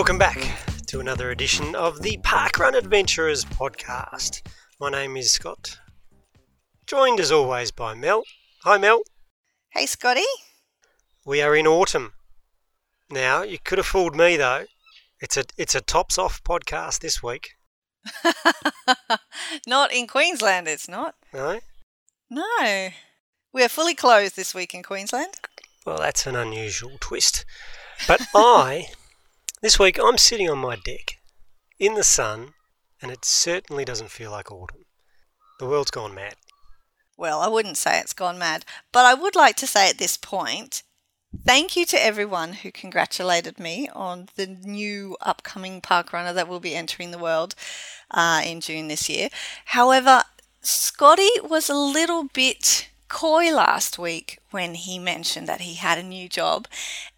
Welcome back to another edition of the Parkrun Adventurers podcast. My name is Scott, joined as always by Mel. Hi, Mel. Hey, Scotty. We are in autumn. Now, you could have fooled me though. It's a it's a tops off podcast this week. not in Queensland, it's not. No? No. We are fully closed this week in Queensland. Well, that's an unusual twist. But I, this week, I'm sitting on my deck in the sun, and it certainly doesn't feel like autumn. The world's gone mad. Well, I wouldn't say it's gone mad, but I would like to say at this point Thank you to everyone who congratulated me on the new upcoming park runner that will be entering the world uh, in June this year. However, Scotty was a little bit coy last week when he mentioned that he had a new job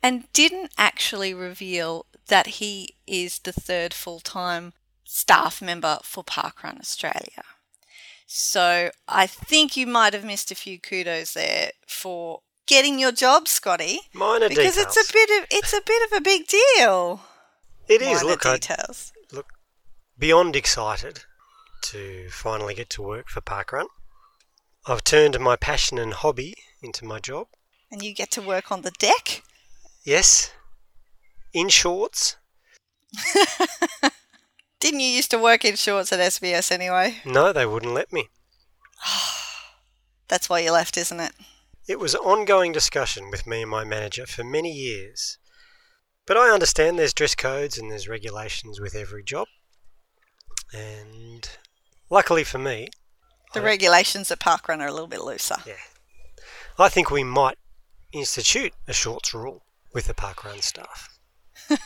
and didn't actually reveal that he is the third full time staff member for Parkrun Australia. So I think you might have missed a few kudos there for getting your job, Scotty. Minor because details. it's a bit of it's a bit of a big deal. It is. Minor Look, I, details. look, beyond excited to finally get to work for Parkrun. I've turned my passion and hobby into my job. And you get to work on the deck. Yes, in shorts. Didn't you used to work in shorts at SBS anyway? No, they wouldn't let me. That's why you left, isn't it? It was an ongoing discussion with me and my manager for many years. But I understand there's dress codes and there's regulations with every job. And luckily for me, The I- regulations at Parkrun are a little bit looser. yeah, I think we might institute a shorts rule with the parkrun staff.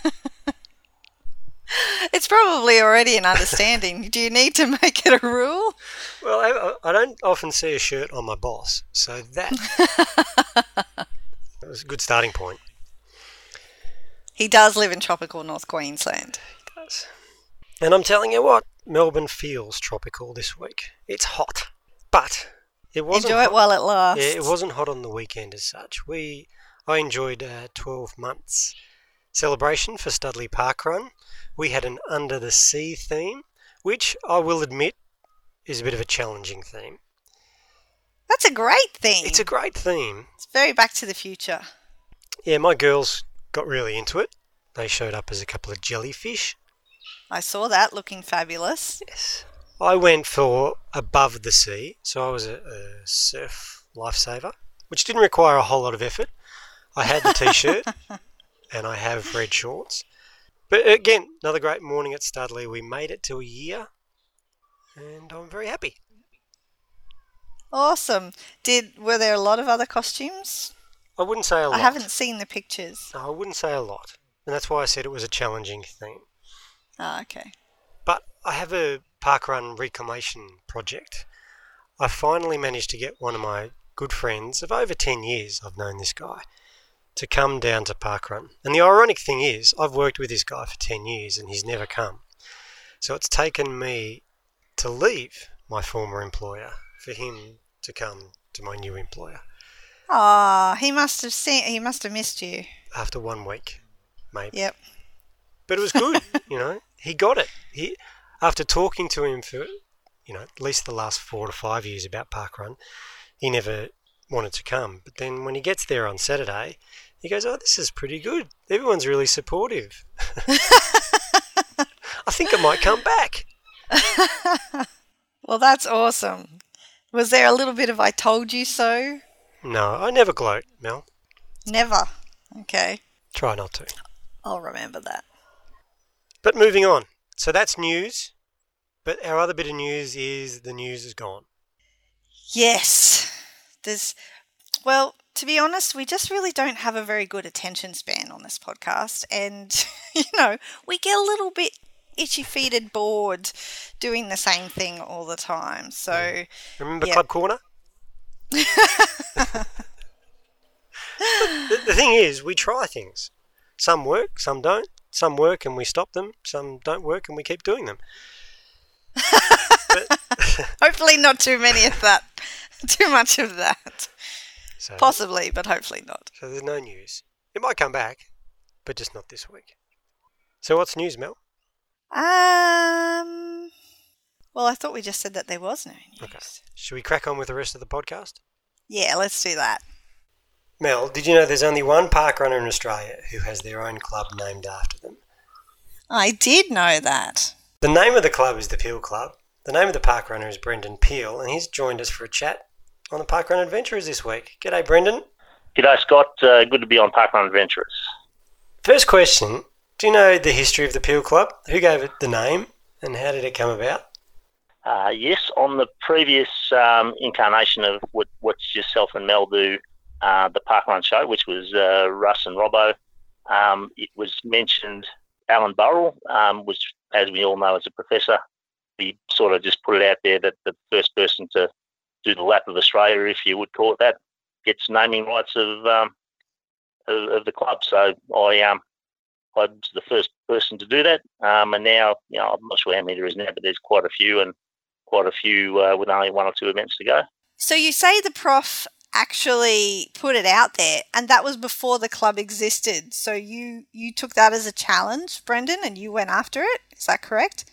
It's probably already an understanding. Do you need to make it a rule? Well, I, I don't often see a shirt on my boss, so that, that was a good starting point. He does live in tropical North Queensland. He does. And I'm telling you what, Melbourne feels tropical this week. It's hot, but it wasn't. Enjoy it hot- while it lasts. Yeah, it wasn't hot on the weekend as such. We, I enjoyed uh, 12 months celebration for Studley Park Run. We had an under the sea theme, which I will admit is a bit of a challenging theme. That's a great theme. It's a great theme. It's very Back to the Future. Yeah, my girls got really into it. They showed up as a couple of jellyfish. I saw that looking fabulous. Yes. I went for above the sea, so I was a, a surf lifesaver, which didn't require a whole lot of effort. I had the t-shirt and I have red shorts. But again, another great morning at Studley. We made it to a year, and I'm very happy. Awesome. Did were there a lot of other costumes? I wouldn't say a lot. I haven't seen the pictures. No, I wouldn't say a lot, and that's why I said it was a challenging theme. Ah, okay. But I have a parkrun reclamation project. I finally managed to get one of my good friends of over 10 years, I've known this guy, to come down to parkrun. And the ironic thing is, I've worked with this guy for 10 years and he's never come. So it's taken me to leave my former employer for him to come to my new employer Ah, he must have seen. He must have missed you. after one week, maybe. Yep. But it was good, you know. He got it. He, after talking to him for, you know, at least the last four to five years about parkrun, he never wanted to come. But then when he gets there on Saturday, he goes, "Oh, this is pretty good. Everyone's really supportive. I think I might come back." Well, that's awesome. Was there a little bit of "I told you so"? No, I never gloat, Mel. Never. Okay, Try not to. I'll remember that. But moving on. So that's news. But our other bit of news is the news is gone. Yes. There's. Well, to be honest, we just really don't have a very good attention span on this podcast, and you know, we get a little bit itchy feeted bored doing the same thing all the time. So. Remember Yeah. Club Corner? the, the thing is, we try things. Some work, some don't. Some work and we stop them. Some don't work and we keep doing them. Hopefully, not too many of that. too much of that. So, Possibly, but hopefully not. so there's no news. It might come back, but just not this week. So what's news, Mel? Um. Well, I thought we just said that there was no news. Okay. Should we crack on with the rest of the podcast? Yeah, let's do that. Mel, did you know there's only one park runner in Australia who has their own club named after them? I did know that. The name of the club is the Peel Club. The name of the park runner is Brendan Peel, and he's joined us for a chat on the Parkrun Adventurers this week. G'day, Brendan. G'day, Scott. Uh, good to be on Parkrun Adventurers. First question Do you know the history of the Peel Club? Who gave it the name, and how did it come about? Uh, yes, on the previous um, incarnation of what, what yourself and Mel do, uh, the Parkrun show, which was uh, Russ and Robbo, um, it was mentioned Alan Burrell, um, which, as we all know, is a professor. He sort of just put it out there that the first person to do the lap of Australia, if you would call it that, gets naming rights of um, of, of, the club. So I um I was the first person to do that, um, and now you know I'm not sure how many there is now, but there's quite a few, and quite a few uh, with only one or two events to go. So you say the prof actually put it out there, and that was before the club existed. So you you took that as a challenge, Brendan, and you went after it. Is that correct?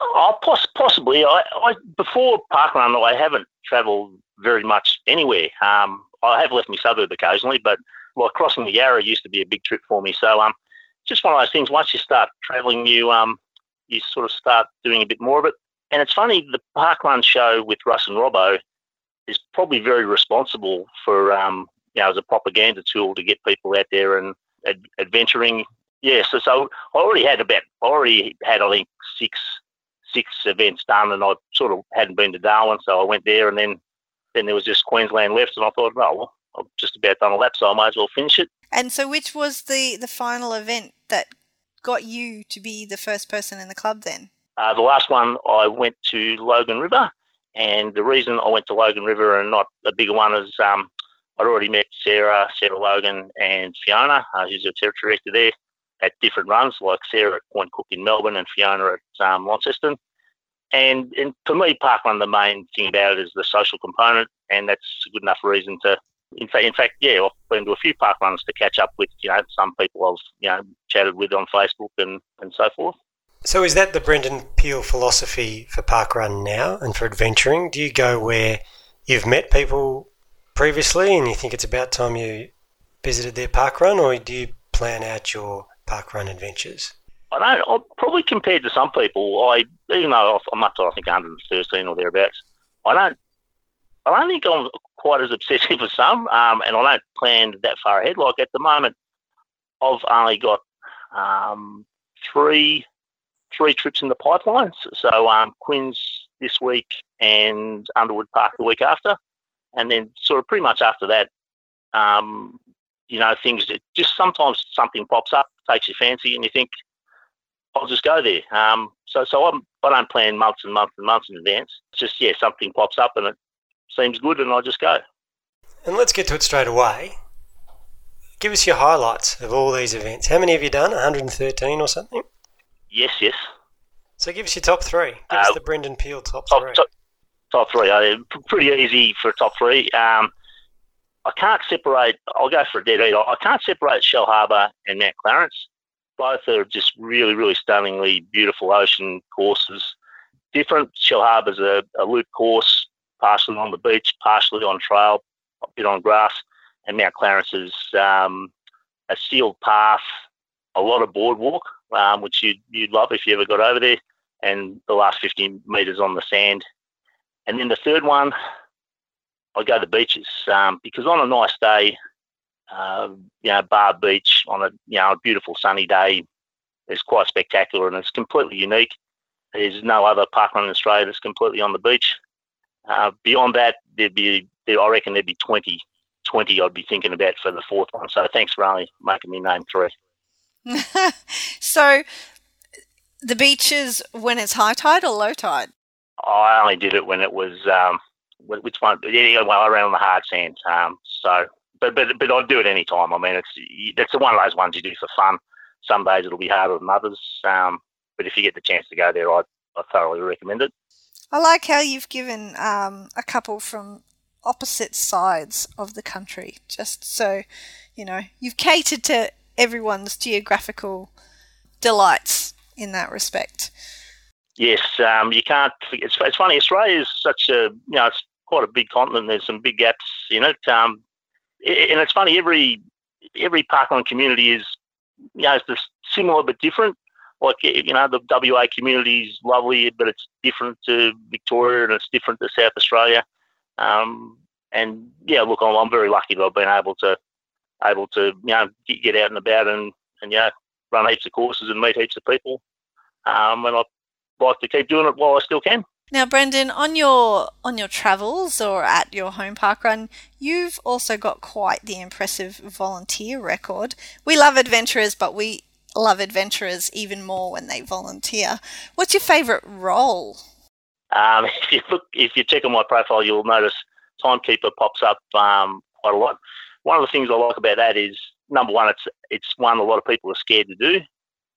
Oh, poss- possibly. I, I before Parkrun, I haven't travelled very much anywhere. Um, I have left my suburb occasionally, but well, crossing the Yarra used to be a big trip for me. So um, just one of those things. Once you start travelling, you um, you sort of start doing a bit more of it. And it's funny, the Parkrun show with Russ and Robbo is probably very responsible for, um, you know, as a propaganda tool to get people out there and ad- adventuring. Yeah, so, so I already had about, I already had, I think, six six events done, and I sort of hadn't been to Darwin, so I went there, and then then there was just Queensland left, and I thought, oh, well, I've just about done a lap, so I might as well finish it. And so, which was the the final event that got you to be the first person in the club then? Uh, the last one, I went to Logan River, and the reason I went to Logan River and not a bigger one is um, I'd already met Sarah, Sarah Logan, and Fiona, uh, who's a territory director there, at different runs, like Sarah at Point Cook in Melbourne and Fiona at um, Launceston. And, and for me, Parkrun, the main thing about it is the social component, and that's a good enough reason to. In fact, in fact, yeah, I've been to a few park runs to catch up with, you know, some people I've, you know, chatted with on Facebook and, and so forth. So is that the Brendan Peel philosophy for parkrun now and for adventuring? Do you go where you've met people previously and you think it's about time you visited their parkrun, or do you plan out your parkrun adventures? I don't. I probably compared to some people, I even though I'm up to I think 113 or thereabouts, I don't. I don't think I'm quite as obsessive as some, um, and I don't plan that far ahead. Like at the moment, I've only got um, three three trips in the pipeline. So um, Quins this week and Underwood Park the week after, and then sort of pretty much after that, um, you know, things that just sometimes something pops up, takes your fancy, and you think, I'll just go there. Um, so so I'm, I don't plan months and months and months in advance. It's just yeah, something pops up and it seems good, and I just go. And let's get to it straight away. Give us your highlights of all these events. How many have you done? 113 or something? Yes, yes. So give us your top three. Give uh, us the Brendan Peel top, top three. Top, top three. Uh, pretty easy for top three. Um, I can't separate. I'll go for a dead eat. I can't separate Shellharbour and Mount Clarence. Both are just really, really stunningly beautiful ocean courses. Different. Shellharbour's a, a loop course, partially on the beach, partially on trail, a bit on grass, and Mount Clarence is um, a sealed path, a lot of boardwalk, um, which you'd, you'd love if you ever got over there, and the last 50 metres on the sand. And then the third one, I go to the beaches um, because on a nice day, uh, you know, Bar Beach on a you know a beautiful sunny day is quite spectacular and it's completely unique. There's no other park in Australia that's completely on the beach. Uh, beyond that, there'd be there, I reckon there'd be 20, 20 I'd be thinking about for the fourth one. So thanks for only making me name three. so the beaches when it's high tide or low tide? I only did it when it was um, which one? Yeah, well, around the hard sand. Um, so, but but but I'd do it any time. I mean, it's that's one of those ones you do for fun. Some days it'll be harder than others. Um, but if you get the chance to go there, I I thoroughly recommend it. I like how you've given um, a couple from opposite sides of the country, just so you know you've catered to everyone's geographical delights in that respect. Yes, um, you can't. It's, it's funny. Australia is such a you know it's quite a big continent. There's some big gaps in it, um, and it's funny. Every every parkrun community is you know it's similar but different. Like you know the WA community is lovely, but it's different to Victoria and it's different to South Australia. Um, and yeah, look, I'm, I'm, very lucky that I've been able to able to you know get, out and about and and yeah run heaps of courses and meet heaps of people. Um, and I like to keep doing it while I still can. Now, Brendan, on your on your travels or at your home park run, you've also got quite the impressive volunteer record. We love adventurers, but we love adventurers even more when they volunteer. What's your favourite role? Um, if you look, if you check on my profile, you'll notice timekeeper pops up um, quite a lot. One of the things I like about that is number one, it's it's one a lot of people are scared to do.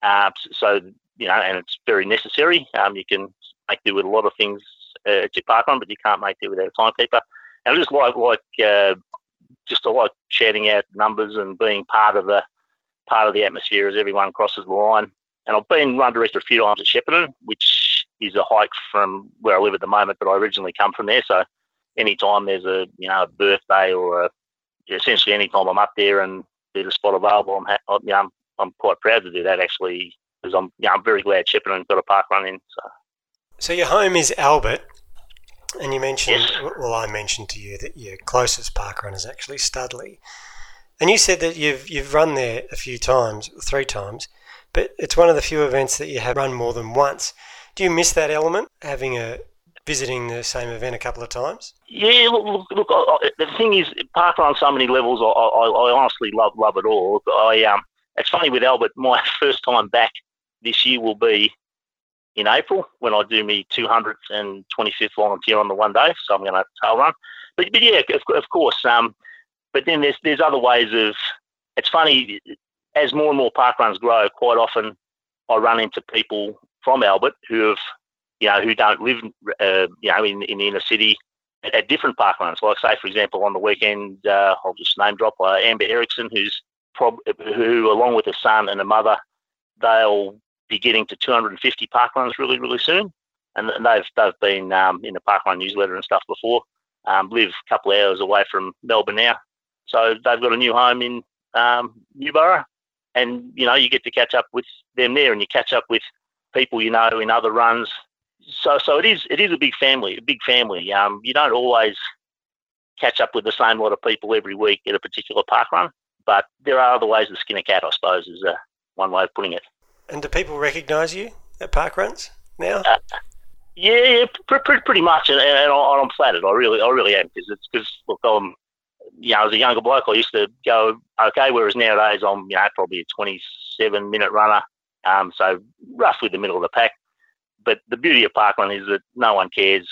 Uh, so you know, and it's very necessary. Um, you can make do with a lot of things uh, at your park run, but you can't make do without a timekeeper. And I just like like uh, just I like shouting out numbers and being part of the part of the atmosphere as everyone crosses the line. And I've been run director a few times at Shepparton, which is a hike from where I live at the moment, but I originally come from there. So anytime there's a you know a birthday or a, essentially anytime I'm up there and there's a spot available, I'm, ha- you know, I'm, I'm quite proud to do that actually because I'm you know, I'm very glad Shepparton's got a park run in. So. So your home is Albert, and you mentioned yes. well I mentioned to you that your closest park run is actually Studley. And you said that you've you've run there a few times, three times, but it's one of the few events that you have run more than once. Do you miss that element, having a visiting the same event a couple of times? Yeah, look, look, look I, the thing is, park on so many levels. I, I, I honestly love love it all. I um, it's funny with Albert. My first time back this year will be in April when I do my 225th volunteer on the one day. So I'm going to tail run. But, but yeah, of, of course. Um, but then there's there's other ways of. It's funny as more and more park runs grow. Quite often, I run into people from Albert who have, you know, who don't live, uh, you know, in, in the inner city at, at, different park runs. Like say, for example, on the weekend, uh, I'll just name drop uh, Amber Erickson, who's prob- who, along with a son and a mother, they'll be getting to 250 park runs really, really soon. And they've they've been um, in the park run newsletter and stuff before. Um, live a couple of hours away from Melbourne now, so they've got a new home in um, Newborough, and you know you get to catch up with them there, and you catch up with people you know in other runs. So so it is it is a big family, a big family. Um, you don't always catch up with the same lot of people every week at a particular park run, but there are other ways to skin a cat. I suppose is uh, one way of putting it. And do people recognise you at park runs now? Uh, yeah, yeah, pretty, pretty much, and, and I'm flattered. I really, I really am because it's because look, I'm you know, as a younger bloke, I used to go okay, whereas nowadays I'm, you know, probably a 27 minute runner, um, so roughly the middle of the pack. But the beauty of parkrun is that no one cares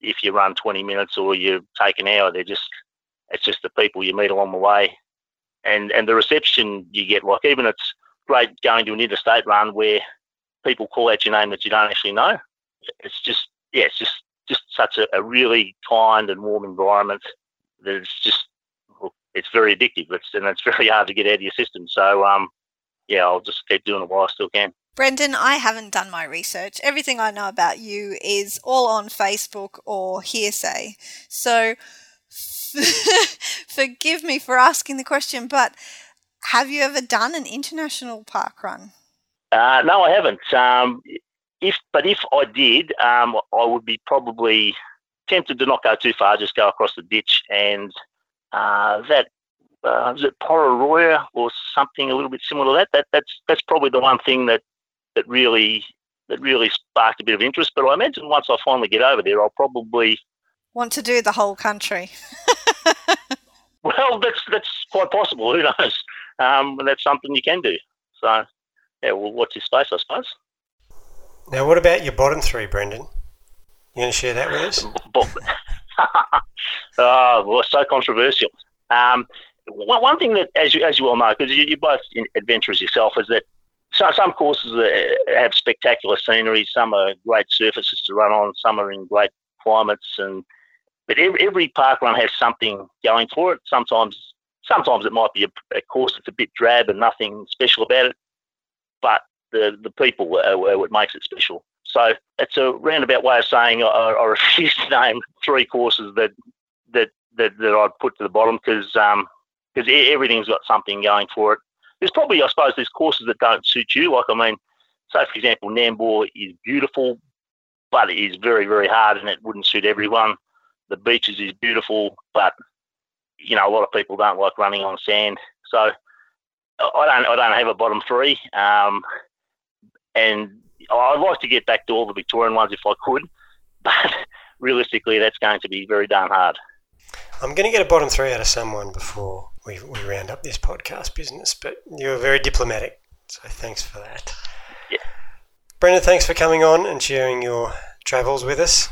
if you run 20 minutes or you take an hour. They're just, it's just the people you meet along the way, and and the reception you get. Like even it's great going to an interstate run where people call out your name that you don't actually know. It's just, yeah, it's just just such a, a really kind and warm environment that it's just it's very addictive. It's and it's very hard to get out of your system. So um, yeah, I'll just keep doing it while I still can. Brendan, I haven't done my research. Everything I know about you is all on Facebook or hearsay. So forgive me for asking the question, but have you ever done an international park run? Uh, no, I haven't. Um, if but if I did, um, I would be probably tempted to not go too far, just go across the ditch and uh, that uh, was it Poraroya or something a little bit similar to that. That that's that's probably the one thing that that really that really sparked a bit of interest. But I imagine once I finally get over there, I'll probably want to do the whole country. well, that's that's quite possible. Who knows? Um, and that's something you can do. So, yeah, well, watch your space, I suppose. Now, what about your bottom three, Brendan? You going to share that with us? oh, well, so controversial. Um, one, one thing that, as you, as you all know, because you, you're both adventurers yourself, is that so, some courses have spectacular scenery. Some are great surfaces to run on. Some are in great climates, and but every, every park run has something going for it. Sometimes, sometimes it might be a, a course that's a bit drab and nothing special about it. But the the people are, are what makes it special. So it's a roundabout way of saying I, I refuse to name three courses that that that, that I'd put to the bottom because um, because everything's got something going for it. There's probably, I suppose, there's courses that don't suit you. Like, I mean, say for example, Nambour is beautiful, but it is very, very hard, and it wouldn't suit everyone. The beaches is beautiful, but you know, a lot of people don't like running on sand. So I don't, I don't have a bottom three, um, and I'd like to get back to all the Victorian ones if I could, but realistically, that's going to be very darn hard. I'm going to get a bottom three out of someone before we, we round up this podcast business, but you're very diplomatic, so thanks for that. Yeah. Brendan, thanks for coming on and sharing your travels with us.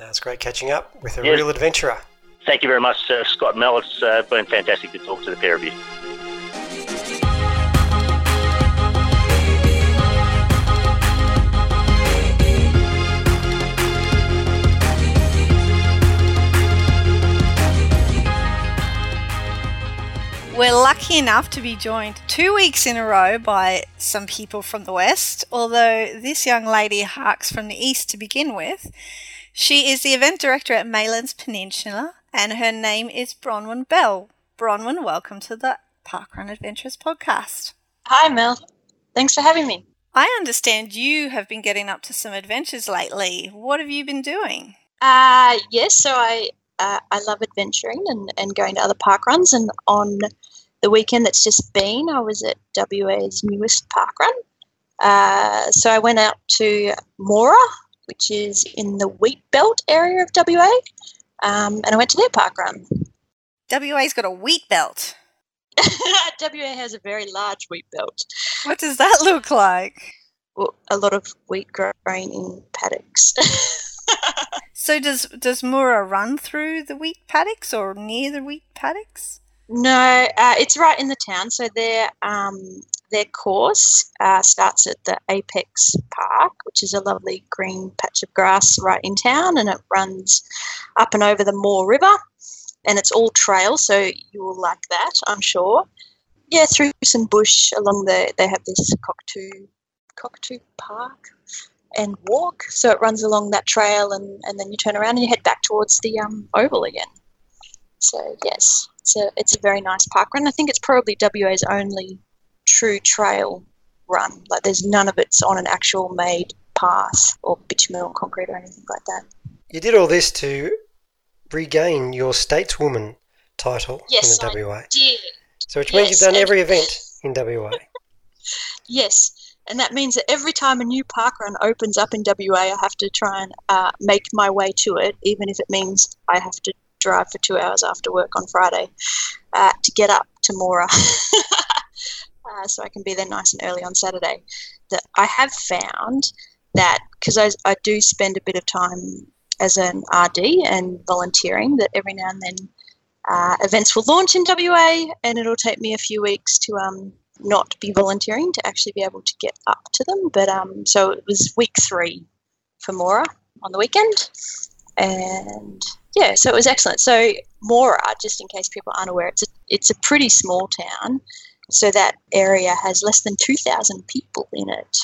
Uh, it's great catching up with a real adventurer. Thank you very much, uh, Scott Mel. It's uh, been fantastic to talk to the pair of you. We're lucky enough to be joined two weeks in a row by some people from the West, although this young lady harks from the East to begin with. She is the event director at Maylands Peninsula, and her name is Bronwyn Bell. Bronwyn, welcome to the Parkrun Adventures podcast. Hi, Mel. Thanks for having me. I understand you have been getting up to some adventures lately. What have you been doing? Uh, yes, so I uh, I love adventuring and, and going to other park runs. And on the weekend that's just been, I was at WA's newest park run. Uh, so I went out to Moora, which is in the wheat belt area of WA, um, and I went to their park run. WA's got a wheat belt. WA has a very large wheat belt. What does that look like? Well, a lot of wheat grown in paddocks. So does does Moora run through the wheat paddocks or near the wheat paddocks? No, uh, it's right in the town. So their um, their course uh, starts at the Apex Park, which is a lovely green patch of grass right in town, and it runs up and over the Moore River, and it's all trail. So you will like that, I'm sure. Yeah, through some bush along the. They have this cockatoo cockatoo park and walk. So it runs along that trail, and, and then you turn around and you head back towards the um, oval again. So yes, it's a it's a very nice park run. I think it's probably WA's only true trail run. Like there's none of it's on an actual made path or bitumen or concrete or anything like that. You did all this to regain your stateswoman title yes, in the WA. I did. So which means Yes, you've done every event in WA. Yes, and that means that every time a new park run opens up in WA, I have to try and uh, make my way to it, even if it means I have to drive for two hours after work on Friday uh, to get up to Moora. uh, so I can be there nice and early on Saturday. That I have found that because I, I do spend a bit of time as an RD and volunteering, that every now and then uh, events will launch in WA, and it'll take me a few weeks to um, not be volunteering to actually be able to get up to them. But um, so it was week three for Moora on the weekend, and yeah, so it was excellent. So Moora, just in case people aren't aware, it's a, it's a pretty small town, so that area has less than two thousand people in it.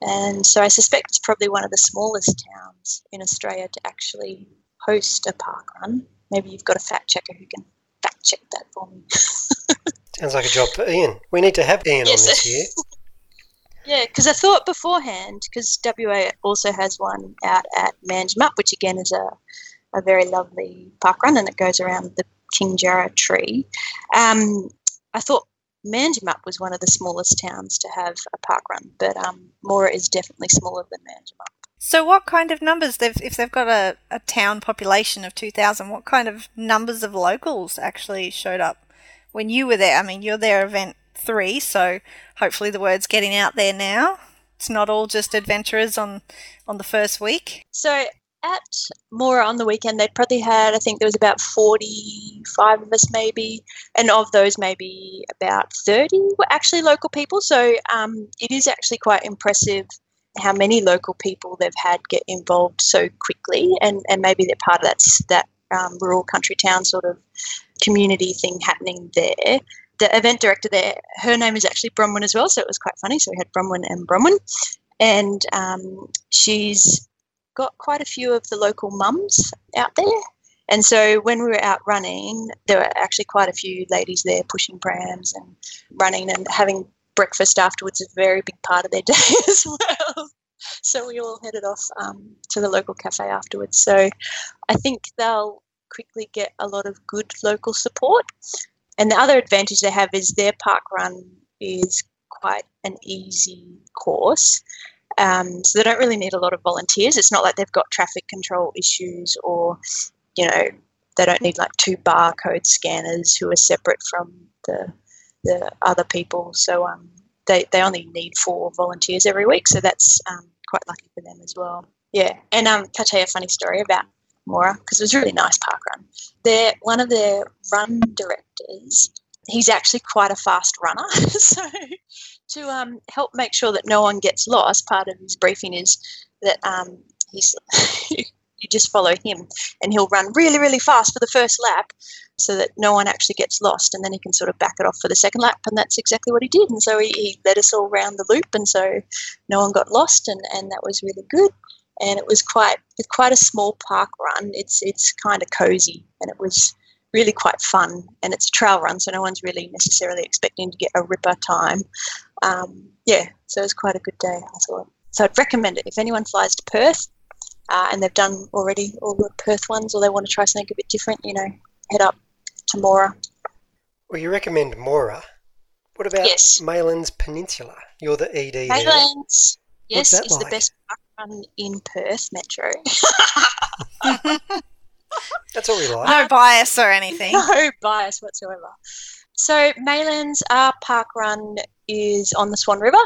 And so I suspect it's probably one of the smallest towns in Australia to actually host a park run. Maybe you've got a fact checker who can fact check that for me. Sounds like a job for Ian. We need to have Ian Yes. on this year. Yeah, because I thought beforehand, because WA also has one out at Manjimup, which again is a, a very lovely park run and it goes around the King Jarrah tree. Um, I thought Manjimup was one of the smallest towns to have a park run, but um, Moora is definitely smaller than Manjimup. So what kind of numbers they've if they've got a, a town population of two thousand, what kind of numbers of locals actually showed up when you were there? I mean you're there event three, so hopefully the word's getting out there now. It's not all just adventurers on on the first week. So at Moora on the weekend, they'd probably had, I think there was about 45 of us maybe, and of those, maybe about 30 were actually local people. So um, it is actually quite impressive how many local people they've had get involved so quickly, and, and maybe they're part of that, that um, rural country town sort of community thing happening there. The event director there, her name is actually Bronwyn as well, so it was quite funny. So we had Bronwyn and Bronwyn, and um, she's got quite a few of the local mums out there. And so when we were out running, there were actually quite a few ladies there pushing prams and running and having breakfast afterwards is a very big part of their day as well. So we all headed off um, to the local cafe afterwards. So I think they'll quickly get a lot of good local support. And the other advantage they have is their park run is quite an easy course. Um, so they don't really need a lot of volunteers. It's not like they've got traffic control issues or, you know, they don't need like two barcode scanners who are separate from the the other people. So um, they, they only need four volunteers every week. So that's um, quite lucky for them as well. Yeah. And um, can I tell you a funny story about Moora? Because it was a really nice park run. They're, one of their run directors, he's actually quite a fast runner. so to um, help make sure that no one gets lost, part of his briefing is that um, he's you just follow him and he'll run really really fast for the first lap so that no one actually gets lost and then he can sort of back it off for the second lap and that's exactly what he did. And so he, he led us all around the loop and so no one got lost and, and that was really good. And it was quite quite a small park run. It's it's kind of cozy and it was really quite fun and it's a trail run so no one's really necessarily expecting to get a ripper time um, yeah so it was quite a good day i thought so i'd recommend it if anyone flies to perth uh, and they've done already all the Perth ones, or they want to try something a bit different, you know, head up to Moora. Well, you recommend Moora. What about yes. Maylands Peninsula? You're the ED Maylands, yes, is like? the best park run in Perth Metro. That's what we like. No bias or anything. No bias whatsoever. So Maylands, are park run is on the Swan River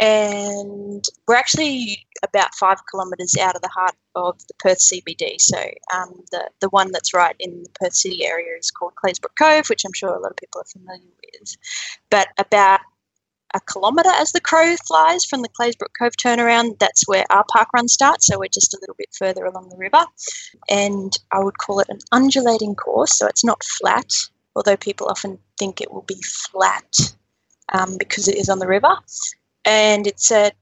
and we're actually about five kilometres out of the heart of the Perth CBD. So um, the the one that's right in the Perth City area is called Claisebrook Cove, which I'm sure a lot of people are familiar with. But about a kilometre as the crow flies from the Claisebrook Cove turnaround, that's where our park run starts. So we're just a little bit further along the river, and I would call it an undulating course. So it's not flat, although people often think it will be flat um, because it is on the river and it's a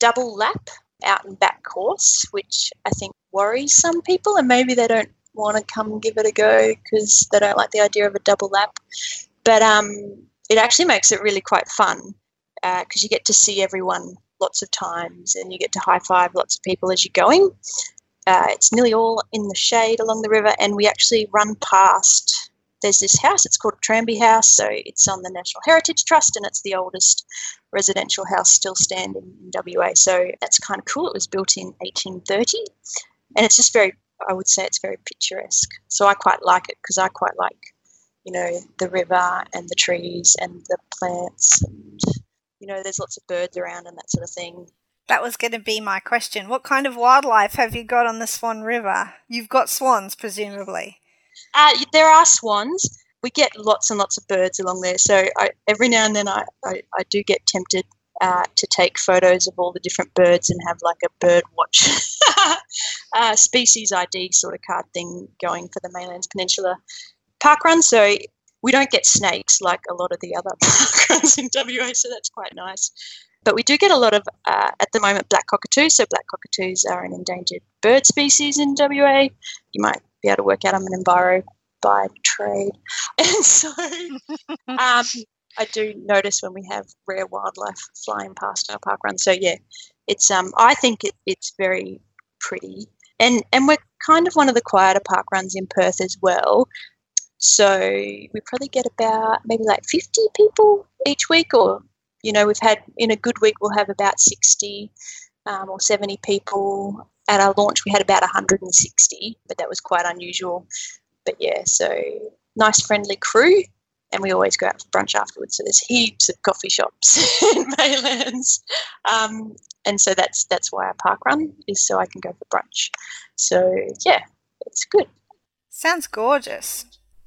double lap out and back course, which I think worries some people, and maybe they don't want to come give it a go because they don't like the idea of a double lap. But um, it actually makes it really quite fun because uh, you get to see everyone lots of times and you get to high five lots of people as you're going. Uh, it's nearly all in the shade along the river, and we actually run past there's this house. It's called Tranby House. So it's on the National Heritage Trust, and it's the oldest residential house still standing in WA. So that's kind of cool. It was built in 1830, and it's just very. I would say it's very picturesque. So I quite like it because I quite like, you know, the river and the trees and the plants, and you know, there's lots of birds around and that sort of thing. That was going to be my question. What kind of wildlife have you got on the Swan River? You've got swans, presumably. Uh, there are swans. We get lots and lots of birds along there. So I, every now and then I, I, I do get tempted uh, to take photos of all the different birds and have like a bird watch uh, species ID sort of card thing going for the Maylands Peninsula park run. So we don't get snakes like a lot of the other park runs in WA, so that's quite nice. But we do get a lot of, uh, at the moment, black cockatoos. So black cockatoos are an endangered bird species in WA. You might be able to work out I'm an enviro by trade. And so um, I do notice when we have rare wildlife flying past our park run. So yeah, it's um I think it, it's very pretty. And and we're kind of one of the quieter park runs in Perth as well. So we probably get about maybe like 50 people each week, or you know, we've had in a good week we'll have about 60 um, or 70 people at our launch we had about 160 but that was quite unusual. But yeah so nice friendly crew and we always go out for brunch afterwards so there's heaps of coffee shops in maylands. Um, and so that's that's why I park run is so i can go for brunch. So yeah it's good. Sounds gorgeous.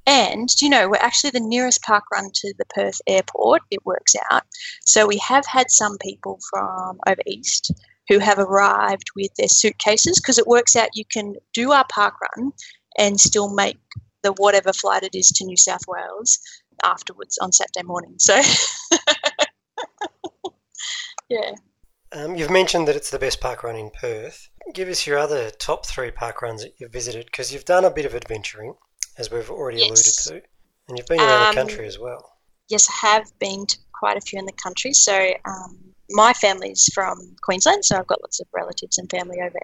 And you know we're actually the nearest park run to the perth airport. It works out. So we have had some people from over east who have arrived with their suitcases because it works out you can do our park run and still make the whatever flight it is to New South Wales afterwards on Saturday morning. So, yeah. Um, you've mentioned that it's the best park run in Perth. Give us your other top three park runs that you've visited because you've done a bit of adventuring, as we've already Yes. alluded to, and you've been around Um, the country as well. Yes, I have been to quite a few in the country. So, um, my family's from Queensland, so I've got lots of relatives and family over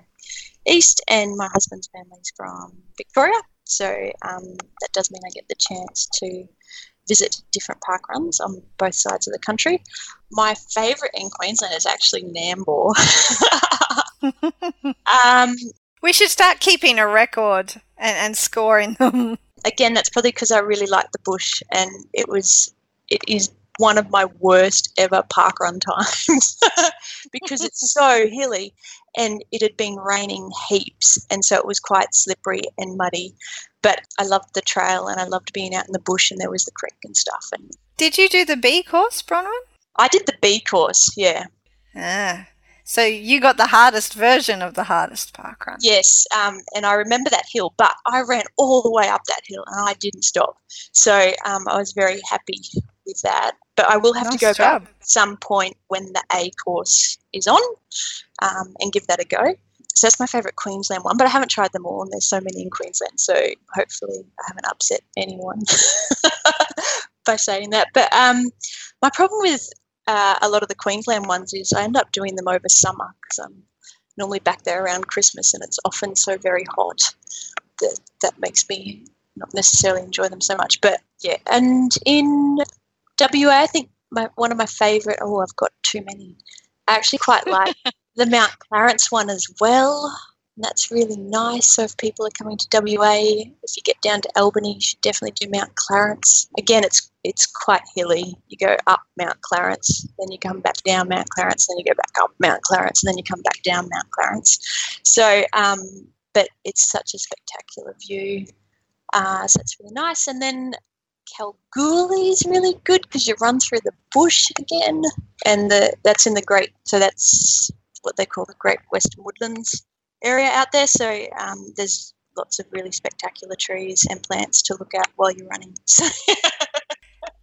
east, and my husband's family's from Victoria. So, um, that does mean I get the chance to visit different park runs on both sides of the country. My favourite in Queensland is actually Nambour. um, We should start keeping a record and, and scoring them. again, that's probably because I really like the bush, and it was it is one of my worst ever park run times because it's so hilly, and it had been raining heaps, and so it was quite slippery and muddy. But I loved the trail, and I loved being out in the bush, and there was the creek and stuff. And Did you do the B course, Bronwyn? I did the B course, yeah, Ah. So you got the hardest version of the hardest park run. Yes, um, and I remember that hill, but I ran all the way up that hill and I didn't stop. So um, I was very happy with that. But I will have to go job. back at some point when the A course is on um, and give that a go. So that's my favourite Queensland one, but I haven't tried them all, and there's so many in Queensland. So hopefully I haven't upset anyone by saying that. But um, my problem with uh, a lot of the Queensland ones is I end up doing them over summer because I'm normally back there around Christmas and it's often so very hot that that makes me not necessarily enjoy them so much. But yeah, and in WA, I think my, one of my favourite, oh, I've got too many. I actually quite like the Mount Clarence one as well. And that's really nice. So if people are coming to WA, if you get down to Albany, you should definitely do Mount Clarence. Again, it's it's quite hilly. You go up Mount Clarence, then you come back down Mount Clarence, then you go back up Mount Clarence, and then you come back down Mount Clarence. So, um, but it's such a spectacular view. Uh, so it's really nice. And then Kalgoorlie is really good because you run through the bush again, and the that's in the Great. So that's what they call the Great Western Woodlands area out there. So um, there's lots of really spectacular trees and plants to look at while you're running. So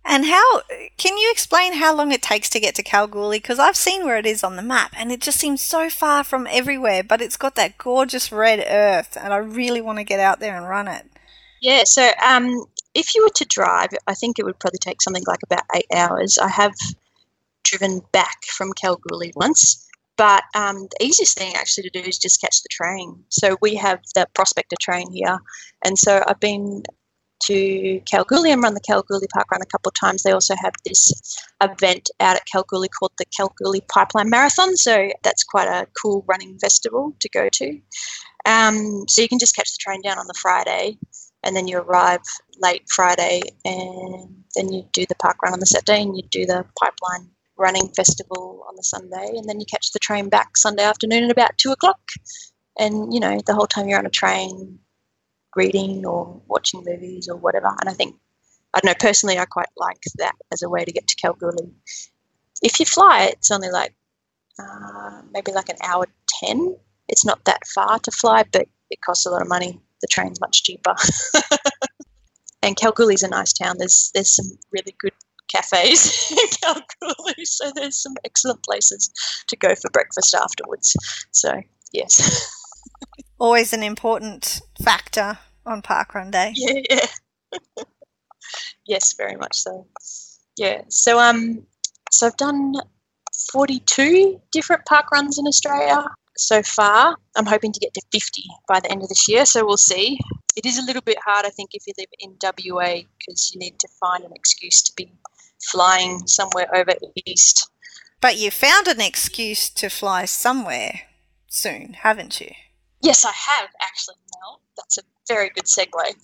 And how can you explain how long it takes to get to Kalgoorlie? Because I've seen where it is on the map, and it just seems so far from everywhere. But it's got that gorgeous red earth, and I really want to get out there and run it. Yeah, so um, if you were to drive, I think it would probably take something like about eight hours. I have driven back from Kalgoorlie once, but um, the easiest thing actually to do is just catch the train. So we have the Prospector train here, and so I've been to Kalgoorlie and run the Kalgoorlie Park Run a couple of times. They also have this event out at Kalgoorlie called the Kalgoorlie Pipeline Marathon, so that's quite a cool running festival to go to. Um, so you can just catch the train down on the Friday and then you arrive late Friday, and then you do the park run on the Saturday, and you do the pipeline running festival on the Sunday, and then you catch the train back Sunday afternoon at about two o'clock. And you know, the whole time you're on a train, reading or watching movies or whatever. And I think, I don't know, personally, I quite like that as a way to get to Kalgoorlie. If you fly, it's only like uh, maybe like an hour 10. It's not that far to fly, but it costs a lot of money. The train's much cheaper. and Kalgoorlie's a nice town. There's there's some really good cafes in Kalgoorlie, so there's some excellent places to go for breakfast afterwards. So yes, Always an important factor on parkrun day. yeah, yeah. yes, very much so. Yeah. So um, so I've done 42 different park runs in Australia so far. I'm hoping to get to 50 by the end of this year, so we'll see. It is a little bit hard, I think, if you live in WA because you need to find an excuse to be flying somewhere over east. But you found an excuse to fly somewhere soon, haven't you? Yes, I have actually, Mel. That's a very good segue.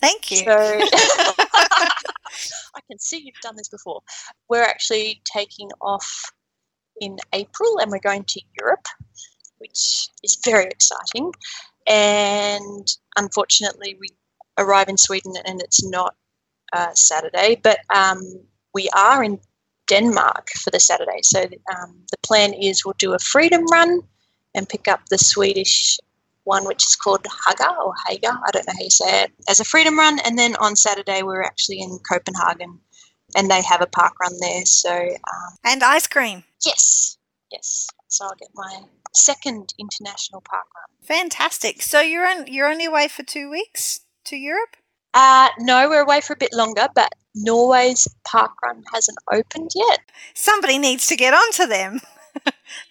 Thank you. So I can see you've done this before. We're actually taking off in April and we're going to Europe, which is very exciting. And unfortunately, we arrive in Sweden and it's not uh, Saturday, but um, we are in Denmark for the Saturday. So um, the plan is we'll do a freedom run and pick up the Swedish one which is called Haga or Haga, I don't know how you say it, as a freedom run. And then on Saturday, we're actually in Copenhagen and they have a park run there. So, um, And ice cream. yes, yes. So I'll get my second international park run. Fantastic. So you're on, you're only away for two weeks to Europe? Uh, no, we're away for a bit longer, but Norway's park run hasn't opened yet. Somebody needs to get onto them.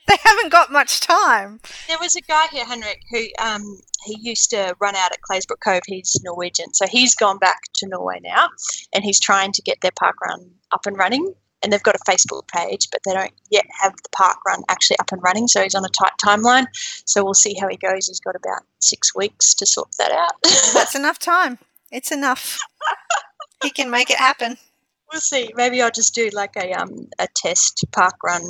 they haven't got much time. There was a guy here, Henrik, who um, he used to run out at Claisebrook Cove. He's Norwegian, so he's gone back to Norway now, and he's trying to get their park run up and running. And they've got a Facebook page, but they don't yet have the park run actually up and running. So he's on a tight timeline. So we'll see how he goes. He's got about six weeks to sort that out. That's enough time. It's enough. he can make it happen. we'll see. Maybe I'll just do like a um a test park run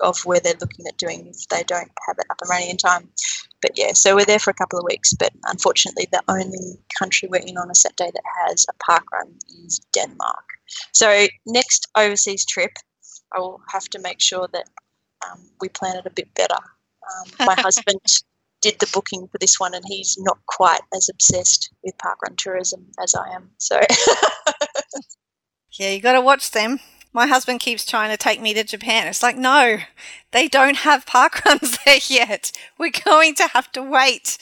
of where they're looking at doing if they don't have it up and running in time. But yeah, so we're there for a couple of weeks. But unfortunately, the only country we're in on a Saturday that has a park run is Denmark. So next overseas trip, I will have to make sure that um, we plan it a bit better. Um, my husband did the booking for this one, and he's not quite as obsessed with parkrun tourism as I am. So Yeah, you got to watch them. My husband keeps trying to take me to Japan. It's like, no, they don't have park runs there yet. We're going to have to wait.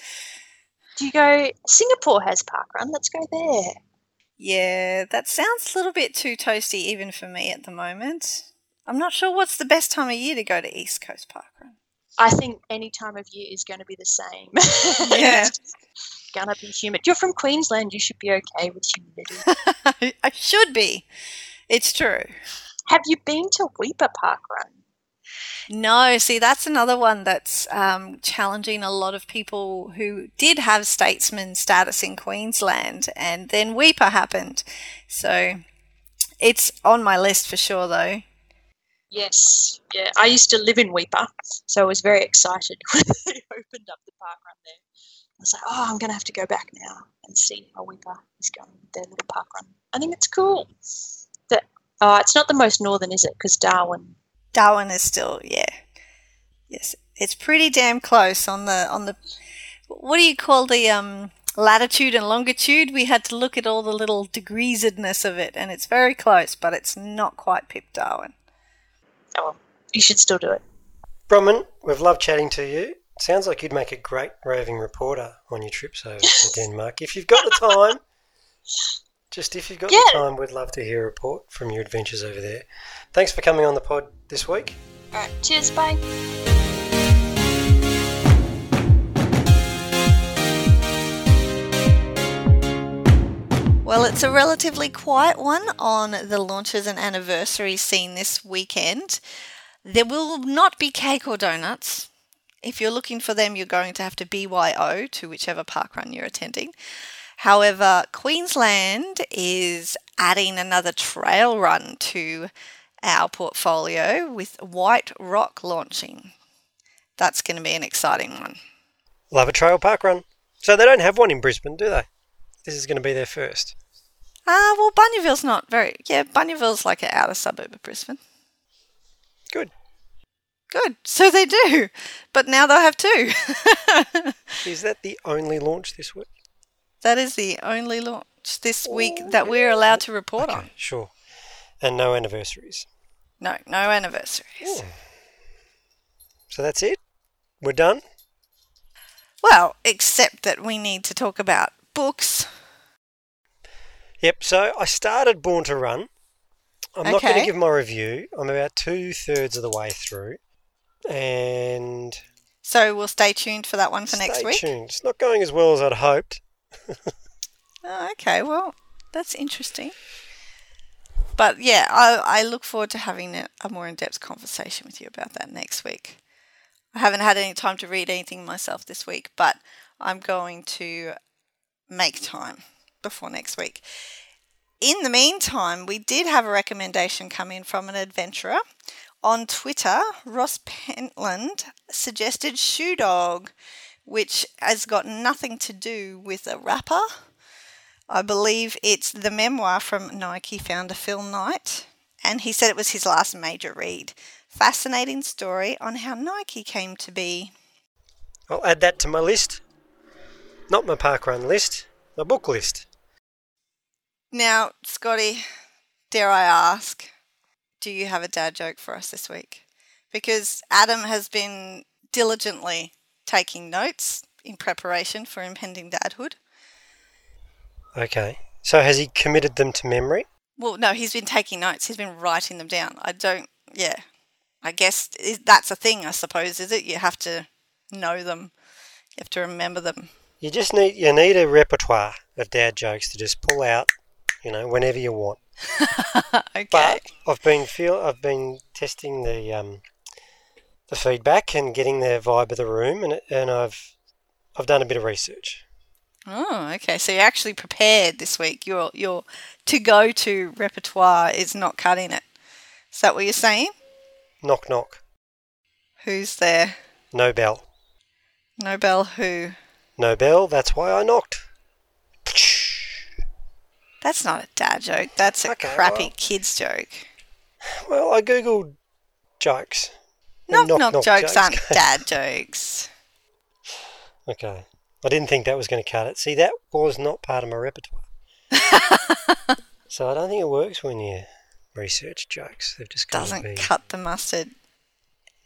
Do you go? Singapore has park run, Let's go there. Yeah, that sounds a little bit too toasty even for me at the moment. I'm not sure what's the best time of year to go to East Coast Parkrun. I think any time of year is going to be the same. Yeah. it's gonna be humid. You're from Queensland. You should be okay with humidity. I should be. It's true. Have you been to Weipa Park Run? No, see, that's another one that's um, challenging a lot of people who did have statesman status in Queensland, and then Weipa happened. So it's on my list for sure, though. Yes. Yeah. I used to live in Weipa, so I was very excited when they opened up the park run there. I was like, oh, I'm going to have to go back now and see how Weipa is going with their little park run. I think it's cool. That uh, it's not the most northern, is it? Because Darwin Darwin is still, yeah, yes, it's pretty damn close on the on the. What do you call the um latitude and longitude? We had to look at all the little degreesedness of it, and it's very close, but it's not quite Pip Darwin. Oh, well, you should still do it. Bronwyn, we've loved chatting to you. Sounds like you'd make a great roving reporter on your trips over to Denmark. If you've got the time, just if you've got the time, we'd love to hear a report from your adventures over there. Thanks for coming on the pod this week. All right. Cheers. Bye. Well, it's a relatively quiet one on the launches and anniversary scene this weekend. There will not be cake or donuts. If you're looking for them, you're going to have to BYO to whichever park run you're attending. However, Queensland is adding another trail run to our portfolio with White Rock launching. That's going to be an exciting one. Love a trail park run. So they don't have one in Brisbane, do they? This is going to be their first. Ah, well, Bunyaville's not very. Yeah, Bunyaville's like an outer suburb of Brisbane. Good. Good. So they do. But now they'll have two. Is that the only launch this week? That is the only launch this week that we're allowed to report on. Sure. And no anniversaries. No, no anniversaries. Hmm. So that's it? We're done? Well, except that we need to talk about books. Yep, so I started Born to Run. I'm not going to give my review. I'm about two thirds of the way through. And So we'll stay tuned for that one for stay next week. tuned. It's not going as well as I'd hoped. Oh, okay, well, that's interesting. But yeah, I, I look forward to having a, a more in depth conversation with you about that next week. I haven't had any time to read anything myself this week, but I'm going to make time before next week. In the meantime, we did have a recommendation come in from an adventurer. On Twitter, Ross Pentland suggested Shoe Dog, which has got nothing to do with a rapper. I believe it's the memoir from Nike founder Phil Knight, and he said it was his last major read. Fascinating story on how Nike came to be. I'll add that to my list. Not my parkrun list, my book list. Now, Scotty, dare I ask, do you have a dad joke for us this week? Because Adam has been diligently taking notes in preparation for impending dadhood. Okay. So has he committed them to memory? Well, no, he's been taking notes. He's been writing them down. I don't, yeah. I guess that's a thing, I suppose, is it? You have to know them, you have to remember them. You just need you need a repertoire of dad jokes to just pull out, you know, whenever you want. okay. But I've been feel I've been testing the um, the feedback and getting the vibe of the room, and and I've I've done a bit of research. Oh, okay. So you're actually prepared this week. Your your to go to repertoire is not cutting it. Is that what you're saying? Knock knock. Who's there? Nobel. Nobel who? Nobel. That's why I knocked. That's not a dad joke. That's a Okay, crappy well- kids joke. Well, I googled jokes. Knock Knock, knock, knock jokes, jokes. aren't dad jokes. Okay. I didn't think that was going to cut it. See, that was not part of my repertoire. so I don't think it works when you research jokes. They've just Doesn't be. cut the mustard.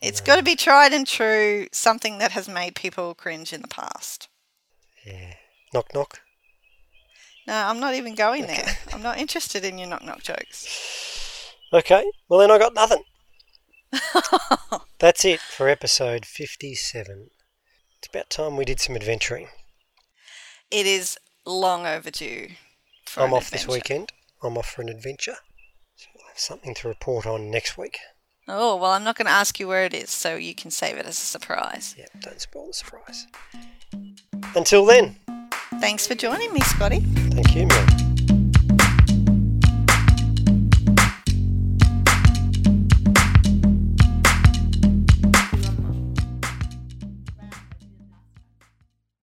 It's got to be tried and true. Something that has made people cringe in the past. Yeah. Knock knock. No, I'm not even going there. I'm not interested in your knock knock jokes. Okay. Well, then I got nothing. That's it for episode 57. It's about time we did some adventuring. It is long overdue. I'm off this weekend. I'm off for an adventure. So we'll have something to report on next week. Oh, well, I'm not going to ask you where it is, so you can save it as a surprise. Yep, don't spoil the surprise. Until then, Thanks for joining me, Scotty. thank you, Mel.